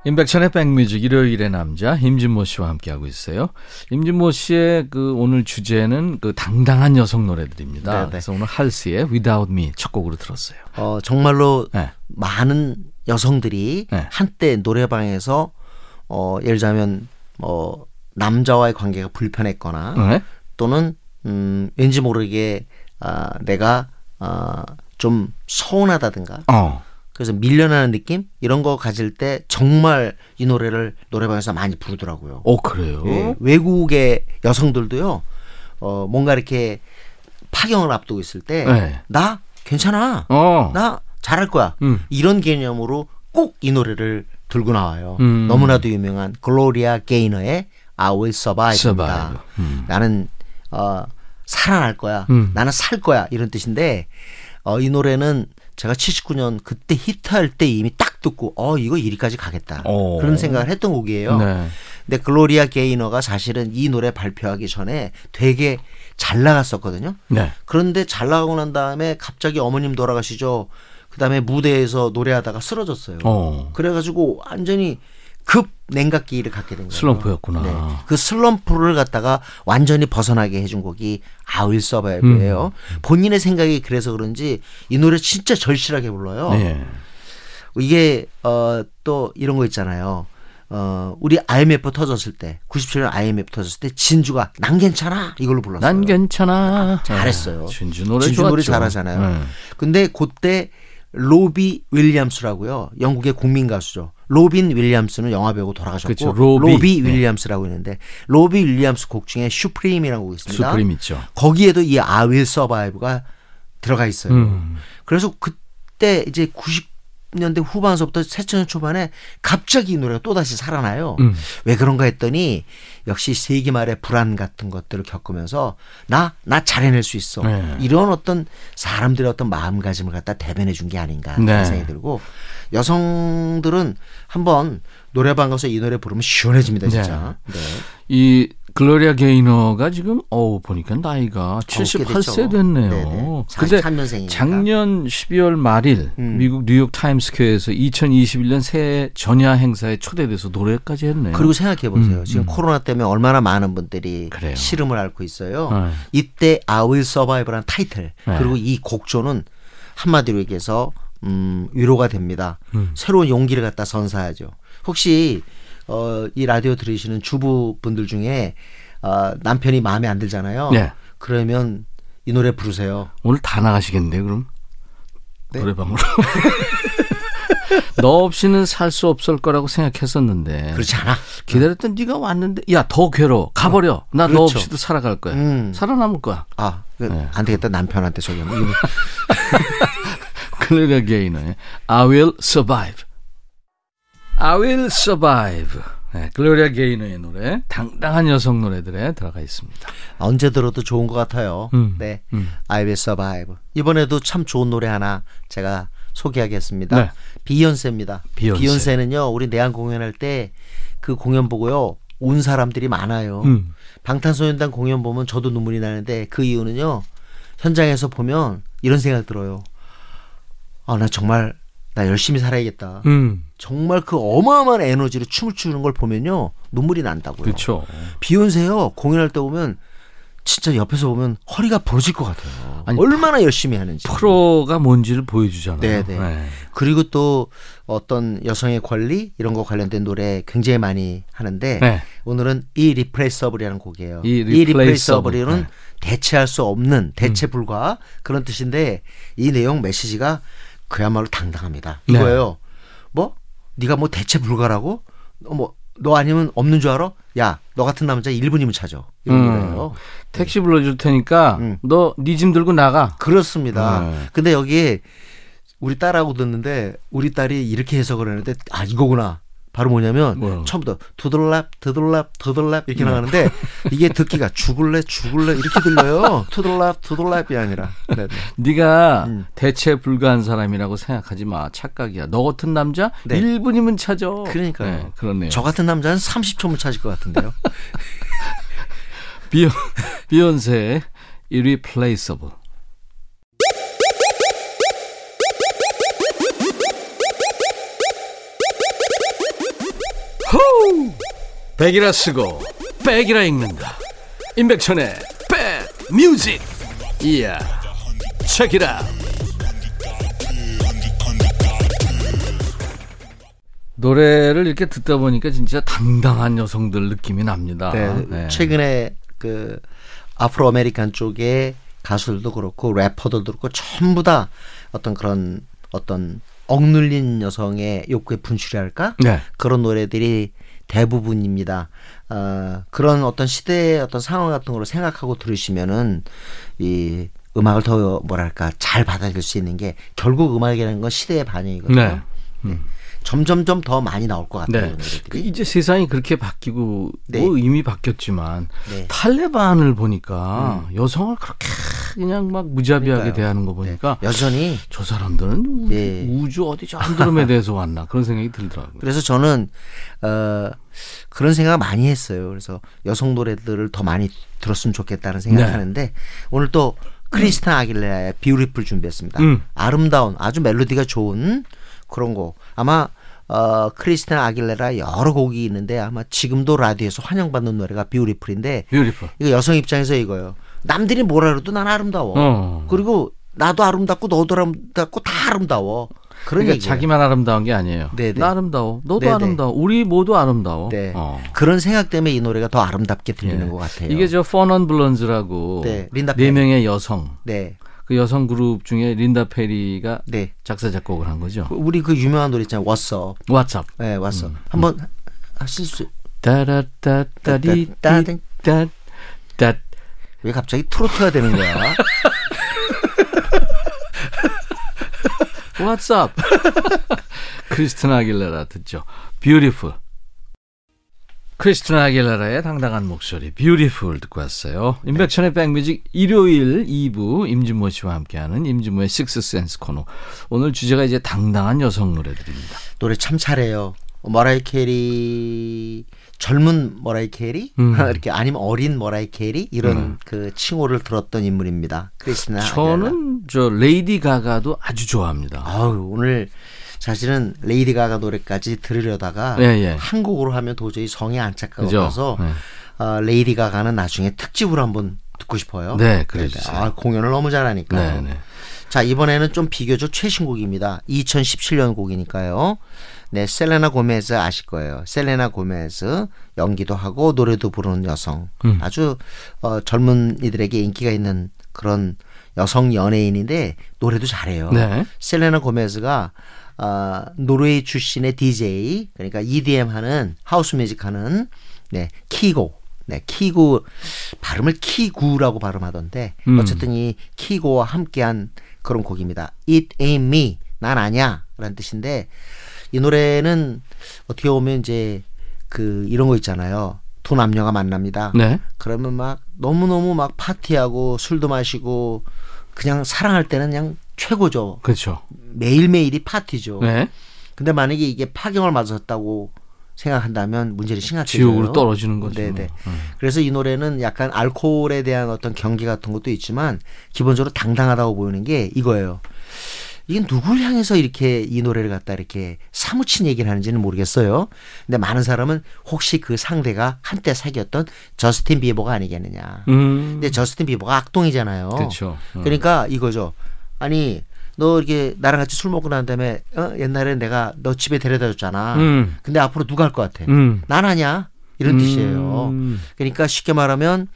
Speaker 1: 임백천의 백뮤직 일요일의 남자 임진모 씨와 함께하고 있어요. 임진모 씨의 그 오늘 주제는 그 당당한 여성 노래들입니다.
Speaker 4: 네네.
Speaker 1: 그래서 오늘 할스의 Without Me 첫 곡으로 들었어요.
Speaker 4: 어, 정말로
Speaker 1: 네.
Speaker 4: 많은 여성들이
Speaker 1: 네.
Speaker 4: 한때 노래방에서 어, 예를 들자면 뭐 남자와의 관계가 불편했거나
Speaker 1: 네?
Speaker 4: 또는 음, 왠지 모르게 아, 내가 아, 좀 서운하다든가
Speaker 1: 어.
Speaker 4: 그래서 밀려나는 느낌 이런 거 가질 때 정말 이 노래를 노래방에서 많이 부르더라고요.
Speaker 1: 어, 그래요?
Speaker 4: 예, 외국의 여성들도요. 어, 뭔가 이렇게 파경을 앞두고 있을 때
Speaker 1: 네.
Speaker 4: 나 괜찮아.
Speaker 1: 어.
Speaker 4: 나 잘할 거야.
Speaker 1: 음.
Speaker 4: 이런 개념으로 꼭 이 노래를 들고 나와요.
Speaker 1: 음.
Speaker 4: 너무나도 유명한 글로리아 게이너의 I Will Survive입니다.
Speaker 1: Survive. 음.
Speaker 4: 나는 어, 살아날 거야.
Speaker 1: 음.
Speaker 4: 나는 살 거야. 이런 뜻인데 어, 이 노래는 제가 79년 그때 히트할 때 이미 딱 듣고 어 이거 1위까지 가겠다.
Speaker 1: 오.
Speaker 4: 그런 생각을 했던 곡이에요.
Speaker 1: 네.
Speaker 4: 근데 글로리아 게이너가 사실은 이 노래 발표하기 전에 되게 잘 나갔었거든요.
Speaker 1: 네.
Speaker 4: 그런데 잘 나가고 난 다음에 갑자기 어머님 돌아가시죠. 그다음에 무대에서 노래하다가 쓰러졌어요.
Speaker 1: 어.
Speaker 4: 그래가지고 완전히 급 냉각기를 갖게 된 거예요.
Speaker 1: 슬럼프였구나.
Speaker 4: 네. 그 슬럼프를 갖다가 완전히 벗어나게 해준 곡이 아윌 서바이브예요.
Speaker 1: 음.
Speaker 4: 본인의 생각이 그래서 그런지 이 노래 진짜 절실하게 불러요.
Speaker 1: 네.
Speaker 4: 이게 어 또 이런 거 있잖아요. 어 우리 IMF 터졌을 때 97년 IMF 터졌을 때 진주가 난 괜찮아 이걸로 불렀어요.
Speaker 1: 난 괜찮아.
Speaker 4: 잘했어요.
Speaker 1: 네. 진주 노래
Speaker 4: 진주
Speaker 1: 좋았죠.
Speaker 4: 노래 잘하잖아요.
Speaker 1: 네.
Speaker 4: 근데 그때 로비 윌리엄스라고요. 영국의 국민 가수죠. 로빈 윌리엄스는 영화 배우고 돌아가셨고
Speaker 1: 그렇죠. 로비. 네.
Speaker 4: 윌리엄스라고 있는데 로비 윌리엄스 곡 중에 Supreme이라는 곡이 있습니다.
Speaker 1: Supreme 있죠.
Speaker 4: 거기에도 이 I Will Survive가 들어가 있어요.
Speaker 1: 음.
Speaker 4: 그래서 그때 이제 90 90년대 후반서부터 새천년 초반에 갑자기 이 노래가 또다시 살아나요.
Speaker 1: 음.
Speaker 4: 왜 그런가 했더니 역시 세기 말의 불안 같은 것들을 겪으면서 나, 나 잘해낼 수 있어.
Speaker 1: 네.
Speaker 4: 이런 어떤 사람들의 어떤 마음가짐을 갖다 대변해 준 게 아닌가
Speaker 1: 네.
Speaker 4: 생각이 들고 여성들은 한번 노래방 가서 이 노래 부르면 시원해집니다, 진짜. 네.
Speaker 1: 이 글로리아 게이너가 지금 어우 보니까 나이가
Speaker 4: 꽤
Speaker 1: 78세
Speaker 4: 됐죠.
Speaker 1: 됐네요.
Speaker 4: 네네.
Speaker 1: 근데
Speaker 4: 43 년생이니까.
Speaker 1: 작년 12월 말일
Speaker 4: 음.
Speaker 1: 미국 뉴욕 타임스퀘어에서 2021년 새해 전야 행사에 초대돼서 노래까지 했네요.
Speaker 4: 그리고 생각해 보세요.
Speaker 1: 음,
Speaker 4: 지금
Speaker 1: 음.
Speaker 4: 코로나 때문에 얼마나 많은 분들이
Speaker 1: 그래요.
Speaker 4: 시름을 앓고 있어요.
Speaker 1: 네.
Speaker 4: 이때 I Will Survive라는 타이틀
Speaker 1: 네.
Speaker 4: 그리고 이 곡조는 한마디로 얘기해서 음, 위로가 됩니다.
Speaker 1: 음.
Speaker 4: 새로운 용기를 갖다 선사하죠. 혹시 어, 이 라디오 들으시는 주부분들 중에 어, 남편이 마음에 안 들잖아요.
Speaker 1: 네.
Speaker 4: 그러면 이 노래 부르세요.
Speaker 1: 오늘 다 나가시겠는데 그럼
Speaker 4: 네.
Speaker 1: 노래방으로. [laughs] 너 없이는 살 수 없을 거라고 생각했었는데
Speaker 4: 그렇지 않아?
Speaker 1: 기다렸던 네가 왔는데 야 더 괴로워 가버려 나너
Speaker 4: 그렇죠.
Speaker 1: 없이도 살아갈 거야
Speaker 4: 음.
Speaker 1: 살아남을 거야
Speaker 4: 아, 그,
Speaker 1: 네.
Speaker 4: 안 되겠다. 남편한테 저기
Speaker 1: 클레리아 게이너의 [laughs] I will survive. I will survive. 네, 글로리아 게이너의 노래, 당당한 여성 노래들에 들어가 있습니다.
Speaker 4: 언제 들어도 좋은 것 같아요.
Speaker 1: 음,
Speaker 4: 네.
Speaker 1: 음.
Speaker 4: I will survive. 이번에도 참 좋은 노래 하나 제가 소개하겠습니다.
Speaker 1: 네.
Speaker 4: 비욘세입니다.
Speaker 1: 비욘세.
Speaker 4: 비욘세는요, 우리 내한 공연할 때 그 공연 보고요, 온 사람들이 많아요.
Speaker 1: 음.
Speaker 4: 방탄소년단 공연 보면 저도 눈물이 나는데 그 이유는요, 현장에서 보면 이런 생각 들어요. 아, 나 정말, 나 열심히 살아야겠다.
Speaker 1: 음,
Speaker 4: 정말 그 어마어마한 에너지로 춤을 추는 걸 보면요, 눈물이 난다고요.
Speaker 1: 그렇죠.
Speaker 4: 비욘세요 공연할 때 보면 진짜 옆에서 보면 허리가 부러질 것 같아요.
Speaker 1: 아니,
Speaker 4: 얼마나 열심히 하는지.
Speaker 1: 프로가 뭔지를 보여주잖아요.
Speaker 4: 네네. 그리고 또 어떤 여성의 권리 이런 거 관련된 노래 굉장히 많이 하는데
Speaker 1: 네.
Speaker 4: 오늘은 이 리플레이서블이라는 곡이에요.
Speaker 1: 이 Replaceable.
Speaker 4: 이리플레이서블은
Speaker 1: 네.
Speaker 4: 대체할 수 없는 대체 불가 그런 뜻인데 이 내용 메시지가 그야말로 당당합니다.
Speaker 1: 네.
Speaker 4: 이거예요. 뭐 네가 뭐 대체 불가라고? 뭐 너 아니면 없는 줄 알아? 야, 너 같은 남자 1분이면 찾아. 이런
Speaker 1: 음.
Speaker 4: 거예요.
Speaker 1: 택시 불러줄 테니까
Speaker 4: 음.
Speaker 1: 너네짐 들고 나가.
Speaker 4: 그렇습니다.
Speaker 1: 네.
Speaker 4: 근데 여기에 우리 딸하고 듣는데 우리 딸이 이렇게 해석을 하는데 아 이거구나. 바로 뭐냐면
Speaker 1: 뭐요?
Speaker 4: 처음부터 투덜랍 투덜랍 투덜랍 이렇게
Speaker 1: 네.
Speaker 4: 나가는데 [laughs] 이게 듣기가 죽을래 죽을래 이렇게 들려요. 투덜랍 투덜랍이 아니라. 네, 네.
Speaker 1: 네가
Speaker 4: 음.
Speaker 1: 대체 불가한 사람이라고 생각하지 마. 착각이야. 너 같은 남자
Speaker 4: 네.
Speaker 1: 1분이면 찾아.
Speaker 4: 그러니까요.
Speaker 1: 네, 그렇네요.
Speaker 4: 저 같은 남자는 30초면 찾을 것 같은데요.
Speaker 1: 비욘, 비욘세의 Irreplaceable. 호! 백이라 쓰고 백이라 읽는다. 임백천의 백 뮤직. 이야. 체키라. 노래를 이렇게 듣다 보니까 진짜 당당한 여성들 느낌이 납니다.
Speaker 4: 네,
Speaker 1: 네.
Speaker 4: 최근에 그 Afro American 쪽에 가수들도 그렇고 래퍼들도 그렇고 전부 다 어떤 그런 어떤 억눌린 여성의 욕구의 분출이랄까
Speaker 1: 네.
Speaker 4: 그런 노래들이 대부분입니다. 어, 그런 어떤 시대의 어떤 상황 같은 거를 생각하고 들으시면은 이 음악을 더 뭐랄까 잘 받아들일 수 있는 게 결국 음악이라는 건 시대의 반영이거든요.
Speaker 1: 네. 음.
Speaker 4: 점점점 더 많이 나올 것 같아요.
Speaker 1: 네. 그 이제 세상이 그렇게 바뀌고
Speaker 4: 네.
Speaker 1: 뭐 이미 바뀌었지만
Speaker 4: 네.
Speaker 1: 탈레반을 보니까 여성을 그렇게 그냥 막 무자비하게
Speaker 4: 그러니까요.
Speaker 1: 대하는 거 보니까
Speaker 4: 네. 여전히
Speaker 1: 저 사람들은 우주,
Speaker 4: 네.
Speaker 1: 우주 어디 저 안드로메다에서 [laughs] 왔나 그런 생각이 들더라고요.
Speaker 4: 그래서 저는 어 그런 생각 많이 했어요. 그래서 여성 노래들을 더 많이 들었으면 좋겠다는 생각을
Speaker 1: 네.
Speaker 4: 하는데 오늘 또 크리스타 아길레라의 비우리풀 준비했습니다.
Speaker 1: 음.
Speaker 4: 아름다운 아주 멜로디가 좋은 그런 곡. 아마 어 크리스타 아길레라 여러 곡이 있는데 아마 지금도 라디오에서 환영받는 노래가 Beautiful인데
Speaker 1: Beautiful.
Speaker 4: 이거 여성 입장에서 이거예요. 남들이 뭐라 그래도 난 아름다워.
Speaker 1: 어.
Speaker 4: 그리고 나도 아름답고 너도 아름답고 다 아름다워.
Speaker 1: 그러니까
Speaker 4: 얘기예요.
Speaker 1: 자기만 아름다운 게 아니에요.
Speaker 4: 네네.
Speaker 1: 나 아름다워. 너도
Speaker 4: 네네.
Speaker 1: 아름다워. 우리 모두 아름다워.
Speaker 4: 네.
Speaker 1: 어.
Speaker 4: 그런 생각 때문에 이 노래가 더 아름답게 들리는
Speaker 1: 예.
Speaker 4: 것 같아요.
Speaker 1: 이게 저 포 넌 블론즈라고
Speaker 4: 네, 린다
Speaker 1: 네. 명의 여성
Speaker 4: 네,
Speaker 1: 그 여성 그룹 중에 린다 페리가
Speaker 4: 네.
Speaker 1: 작사 작곡을 한 거죠.
Speaker 4: 우리 그 유명한 노래 있잖아요. What's Up.
Speaker 1: 왓츠업.
Speaker 4: 네, What's
Speaker 1: 음.
Speaker 4: Up. 한번 하실 수.
Speaker 1: 따라따따디
Speaker 4: 따따따.
Speaker 1: 따따
Speaker 4: 왜 갑자기 트로트가 되는 거야?
Speaker 1: What's up? 크리스티나 아길레라 듣죠. Beautiful. 크리스티나 아길레라의 당당한 목소리 Beautiful 듣고 왔어요. 임백천의 백뮤직 일요일 2부 임진모 씨와 함께하는 임진모의 식스센스 코너. 오늘 주제가 이제 당당한 여성 노래들입니다.
Speaker 4: 노래 참 잘해요. 머라이 캐리 젊은 머라이 캐리
Speaker 1: 음. [laughs]
Speaker 4: 이렇게 아니면 어린 머라이 캐리 이런
Speaker 1: 음.
Speaker 4: 그 칭호를 들었던 인물입니다. 크리스티나.
Speaker 1: 저는 저 레이디 가가도 아주 좋아합니다.
Speaker 4: 아우 오늘 사실은 레이디 가가 노래까지 들으려다가
Speaker 1: 예, 예.
Speaker 4: 한 곡으로 하면 도저히 성에 안
Speaker 1: 찰
Speaker 4: 것 같아서
Speaker 1: 네.
Speaker 4: 어, 레이디 가가는 나중에 특집으로 한번 듣고 싶어요.
Speaker 1: 네, 그래주세요.
Speaker 4: 아, 공연을 너무 잘하니까.
Speaker 1: 네, 네.
Speaker 4: 자 이번에는 좀 비교적 최신 곡입니다. 2017년 곡이니까요. 네, 셀레나 고메즈 아실 거예요. 셀레나 고메즈 연기도 하고 노래도 부르는 여성.
Speaker 1: 음.
Speaker 4: 아주 어, 젊은 이들에게 인기가 있는 그런 여성 연예인인데 노래도 잘해요.
Speaker 1: 네.
Speaker 4: 셀레나 고메즈가 아, 노르웨이 출신의 DJ 그러니까 EDM 하는 하우스 뮤직 하는 네 키고 네 키고 발음을 키구라고 발음하던데
Speaker 1: 음.
Speaker 4: 어쨌든 이 키고와 함께한 그런 곡입니다. It ain't me 난 아냐라는 뜻인데 이 노래는 어떻게 보면 이제 그 이런 거 있잖아요. 두 남녀가 만납니다.
Speaker 1: 네.
Speaker 4: 그러면 막 너무너무 막 파티하고 술도 마시고 그냥 사랑할 때는 그냥 최고죠.
Speaker 1: 그렇죠.
Speaker 4: 매일매일이 파티죠.
Speaker 1: 네.
Speaker 4: 근데 만약에 이게 파경을 맞았다고 생각한다면 문제는 심각해져요.
Speaker 1: 지옥으로 떨어지는 거죠.
Speaker 4: 네네.
Speaker 1: 음.
Speaker 4: 그래서 이 노래는 약간 알코올에 대한 어떤 경계 같은 것도 있지만 기본적으로 당당하다고 보이는 게 이거예요. 이게 누굴 향해서 이렇게 이 노래를 갖다 이렇게 사무친 얘기를 하는지는 모르겠어요. 근데 많은 사람은 혹시 그 상대가 한때 사귀었던 저스틴 비버가 아니겠느냐.
Speaker 1: 음.
Speaker 4: 근데 저스틴 비버가 악동이잖아요.
Speaker 1: 그렇죠. 음.
Speaker 4: 그러니까 이거죠. 아니 너 이렇게 나랑 같이 술 먹고 난 다음에 어? 옛날에 내가 너 집에 데려다 줬잖아.
Speaker 1: 음.
Speaker 4: 근데 앞으로 누가 할 것 같아?
Speaker 1: 음.
Speaker 4: 난 아냐? 이런 뜻이에요.
Speaker 1: 음.
Speaker 4: 그러니까 쉽게 말하면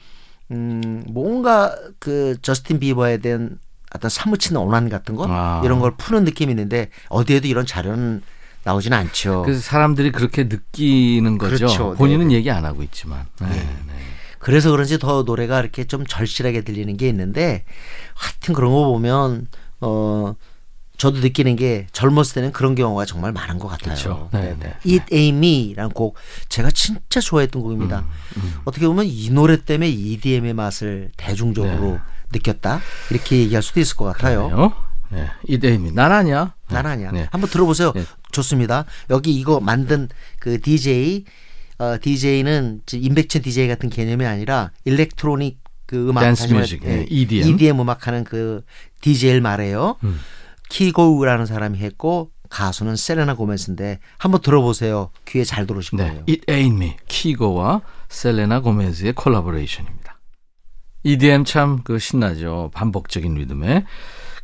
Speaker 4: 음 뭔가 그 저스틴 비버에 대한 어떤 사무치는 원한 같은 거
Speaker 1: 아.
Speaker 4: 이런 걸 푸는 느낌이 있는데 어디에도 이런 자료는 나오지는 않죠.
Speaker 1: 그래서 사람들이 그렇게 느끼는 거죠.
Speaker 4: 그렇죠.
Speaker 1: 본인은
Speaker 4: 네,
Speaker 1: 얘기 안 하고 있지만. 네. 네.
Speaker 4: 그래서 그런지 더 노래가 이렇게 좀 절실하게 들리는 게 있는데 하여튼 그런 거 보면 어 저도 느끼는 게 젊었을 때는 그런 경우가 정말 많은 것 같아요.
Speaker 1: 그렇죠. 네, 네.
Speaker 4: It Ain't Me라는 곡 제가 진짜 좋아했던 곡입니다.
Speaker 1: 음,
Speaker 4: 어떻게 보면 이 노래 때문에 EDM의 맛을 대중적으로 느꼈다 이렇게 얘기할 수도 있을 것 같아요.
Speaker 1: 네. 그래요? 네. It Ain't Me. 난 아니야.
Speaker 4: 난 아니야.
Speaker 1: 네.
Speaker 4: 한번 들어보세요.
Speaker 1: 네.
Speaker 4: 좋습니다. 여기 이거 만든 그 DJ 어, DJ는 임백천 DJ 같은 개념이 아니라 electronic 그 음악
Speaker 1: dance music,
Speaker 4: 예,
Speaker 1: 네, EDM.
Speaker 4: 음악하는 그 DJ를 말해요.
Speaker 1: 음.
Speaker 4: 카이고라는 사람이 했고 가수는 셀레나 고메스인데 한번 들어보세요. 귀에 잘 들어오실
Speaker 1: 네.
Speaker 4: 거예요.
Speaker 1: It Ain't Me. 카이고와 셀레나 고메즈의 콜라보레이션입니다. EDM 참 그 신나죠. 반복적인 리듬에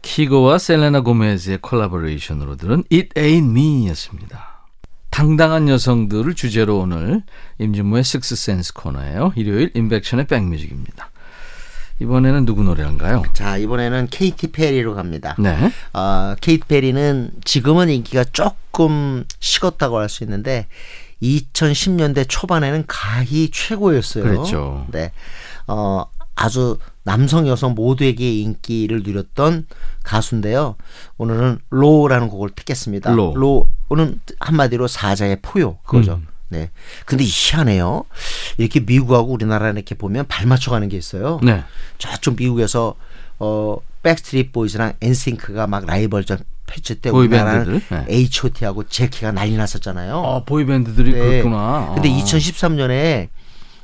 Speaker 1: 카이고와 셀레나 고메즈의 콜라보레이션으로 들은 It Ain't Me였습니다. 당당한 여성들을 주제로 오늘 임진모의 식스센스 코너예요. 일요일 임백천의 백뮤직입니다. 이번에는 누구 노래인가요?
Speaker 4: 자 이번에는 케이티 페리로 갑니다.
Speaker 1: 네.
Speaker 4: 어, 케이티 페리는 지금은 인기가 조금 식었다고 할 수 있는데 2010년대 초반에는 가히 최고였어요.
Speaker 1: 그랬죠.
Speaker 4: 네. 어, 아주 남성 여성 모두에게 인기를 누렸던 가수인데요. 오늘은 로라는 곡을 택했습니다.
Speaker 1: 로.
Speaker 4: 로 는 한마디로 사자의 포효 그거죠.
Speaker 1: 음.
Speaker 4: 네. 근데 희한해요. 이렇게 미국하고 우리나라 이렇게 보면 발 맞춰가는 게 있어요.
Speaker 1: 네.
Speaker 4: 저쪽 미국에서 어 백스트리트 보이즈랑 엔싱크가 막 라이벌전 펼칠 때? 우리나라는
Speaker 1: 네.
Speaker 4: H.O.T.하고 젝키가 난리 났었잖아요.
Speaker 1: 어, 보이밴드들이
Speaker 4: 네.
Speaker 1: 그렇구나.
Speaker 4: 근데
Speaker 1: 어.
Speaker 4: 2013년에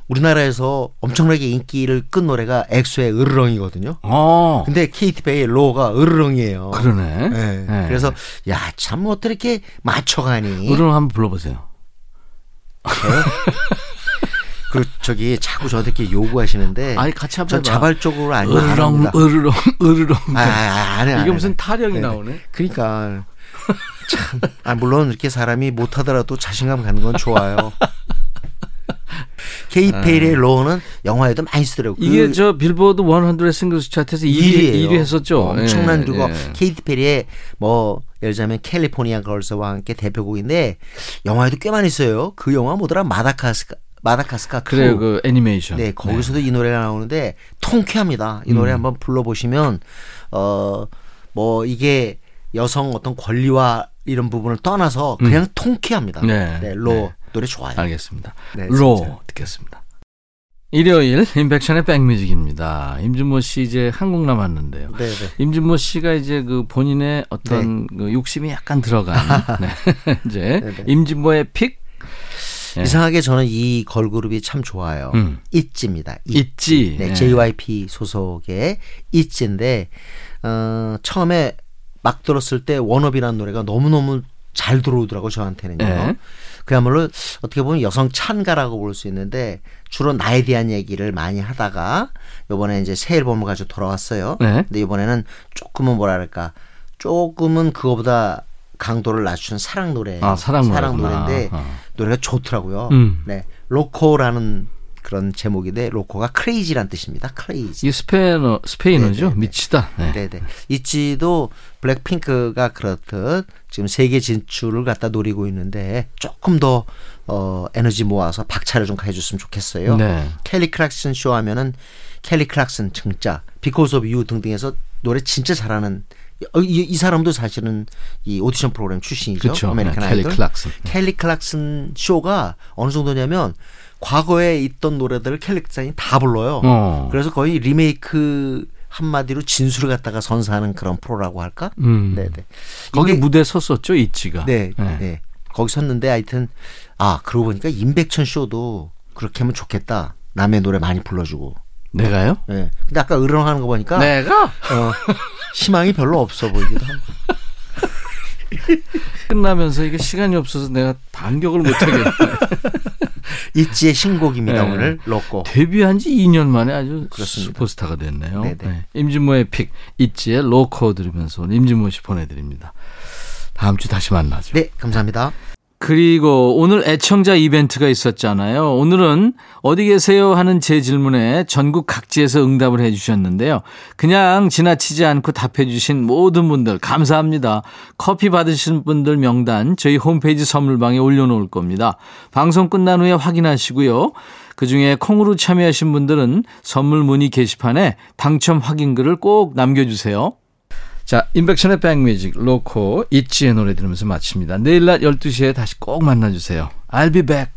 Speaker 4: 우리나라에서 엄청나게 인기를 끈 노래가 엑소의 으르렁이거든요.
Speaker 1: 어.
Speaker 4: 근데 케이티 페리의 Roar가 으르렁이에요.
Speaker 1: 그러네.
Speaker 4: 네.
Speaker 1: 네.
Speaker 4: 그래서 야 참 어떻게 이렇게 맞춰가니?
Speaker 1: 으르렁 한번 불러보세요. [laughs]
Speaker 4: 그 저기 자꾸 저한테 이렇게 요구하시는데
Speaker 1: 아니 같이 한번
Speaker 4: 전. 자발적으로 안
Speaker 1: 으르렁. 으르렁 으르렁.
Speaker 4: 아, 아, 아, 안 해, 안
Speaker 1: 이게
Speaker 4: 해.
Speaker 1: 무슨 타령이
Speaker 4: 네네.
Speaker 1: 나오네.
Speaker 4: 그러니까 [laughs] 참, 아, 물론 이렇게 사람이 못하더라도 자신감 갖는 건 좋아요. 케이페일의 로는 영화에도 많이 쓰더라고요.
Speaker 1: 아. 이게
Speaker 4: 그
Speaker 1: 저 빌보드 100 싱글스 차트에서 1위,
Speaker 4: 일위예요.
Speaker 1: 1위 했었죠.
Speaker 4: 엄청난
Speaker 1: 예,
Speaker 4: 그리고
Speaker 1: 예.
Speaker 4: 케이티 페리의 뭐 예를 들자면 캘리포니아 걸스와 함께 대표곡인데 영화에도 꽤 많이 써요. 그 영화 뭐더라 마다가스카 마다가스카 two.
Speaker 1: 그래요 그 애니메이션.
Speaker 4: 네, 거기서도 이 노래가 나오는데 통쾌합니다. 이 노래 한번 불러보시면 어 뭐 이게 여성 어떤 권리와 이런 부분을 떠나서 그냥 통쾌합니다.
Speaker 1: 네.
Speaker 4: 네, Roar
Speaker 1: 네.
Speaker 4: 노래 좋아요.
Speaker 1: 알겠습니다.
Speaker 4: 네,
Speaker 1: Roar
Speaker 4: 진짜.
Speaker 1: 듣겠습니다. 일요일 임백천의 백뮤직입니다. 임진모 씨 이제 한 곡 남았는데요.
Speaker 4: 네, 네.
Speaker 1: 임진모 씨가 이제 그 본인의 어떤 그 욕심이 약간 들어간 [laughs] 네. [laughs] 이제
Speaker 4: 네, 네.
Speaker 1: 임진모의 픽 네.
Speaker 4: 이상하게 저는 이 걸그룹이 참 좋아요.
Speaker 1: 음.
Speaker 4: 있지입니다. 있.
Speaker 1: 있지.
Speaker 4: 네,
Speaker 1: 네.
Speaker 4: JYP 소속의 있지인데 어, 처음에 막 들었을 때 원업이라는 노래가 너무너무 잘 들어오더라고 저한테는요.
Speaker 1: 네.
Speaker 4: 그야말로 어떻게 보면 여성 찬가라고 볼 수 있는데 주로 나에 대한 얘기를 많이 하다가 요번에 이제 새 앨범을 가지고 돌아왔어요.
Speaker 1: 네.
Speaker 4: 근데 이번에는 조금은 뭐랄까 조금은 그거보다 강도를 낮춘 사랑 노래.
Speaker 1: 아, 사랑 노래구나.
Speaker 4: 노래인데
Speaker 1: 어.
Speaker 4: 노래가 좋더라고요.
Speaker 1: 음.
Speaker 4: 네. Loco라는 그런 제목인데 Loco가 crazy란 뜻입니다. Crazy.
Speaker 1: 이게 스페인어 스페인어죠.
Speaker 4: 네, 네, 네.
Speaker 1: 미치다. 네.
Speaker 4: 네네. ITZY도 블랙핑크가 그렇듯 지금 세계 진출을 갖다 노리고 있는데 조금 더 어, 에너지 모아서 박차를 좀 가해줬으면 좋겠어요.
Speaker 1: 네.
Speaker 4: 켈리 클락슨 쇼 하면은 켈리 클락슨 증자, Because of You 등등해서 노래 진짜 잘하는 어, 이, 이 사람도 사실은 이 오디션 프로그램 출신이죠.
Speaker 1: 그렇죠.
Speaker 4: 아메리칸
Speaker 1: 네, 켈리
Speaker 4: 아이돌.
Speaker 1: 클락슨.
Speaker 4: 켈리 클락슨 쇼가 어느 정도냐면 과거에 있던 노래들을 클락슨이 다 불러요.
Speaker 1: 어.
Speaker 4: 그래서 거의 리메이크 한마디로 진수를 갖다가 선사하는 그런 프로라고 할까?
Speaker 1: 음.
Speaker 4: 네네.
Speaker 1: 거기
Speaker 4: 이게-
Speaker 1: 무대 섰었죠, ITZY가.
Speaker 4: 네, 네. 거기 섰는데 하여튼 아 그러고 보니까 임백천 쇼도 그렇게 하면 좋겠다. 남의 노래 많이 불러주고.
Speaker 1: 내가요?
Speaker 4: 네. 근데 아까 으르렁하는 거 보니까
Speaker 1: 내가
Speaker 4: 어, 희망이 별로 없어 보이기도 하고. [laughs]
Speaker 1: 끝나면서 이게 시간이 없어서 내가 반격을 못 하겠네. [laughs]
Speaker 4: 있지의 신곡입니다
Speaker 1: 네.
Speaker 4: 오늘 로꼬.
Speaker 1: 데뷔한 지 2년 만에 아주
Speaker 4: 그렇습니다.
Speaker 1: 슈퍼스타가 됐네요.
Speaker 4: 네네.
Speaker 1: 네. 임진모의 픽 있지의 로코 들으면서 임진모 씨 보내드립니다. 다음 주 다시 만나죠.
Speaker 4: 네, 감사합니다.
Speaker 1: 그리고 오늘 애청자 이벤트가 있었잖아요. 오늘은 어디 계세요 하는 제 질문에 전국 각지에서 응답을 해 주셨는데요. 그냥 지나치지 않고 답해 주신 모든 분들 감사합니다. 커피 받으신 분들 명단 저희 홈페이지 선물방에 올려놓을 겁니다. 방송 끝난 후에 확인하시고요. 그중에 콩으로 참여하신 분들은 선물 문의 게시판에 당첨 확인글을 꼭 남겨주세요. 자, 인백션의 백뮤직, 로코, 있지의 노래 들으면서 마칩니다. 내일 낮 12시에 다시 꼭 만나주세요. I'll be back.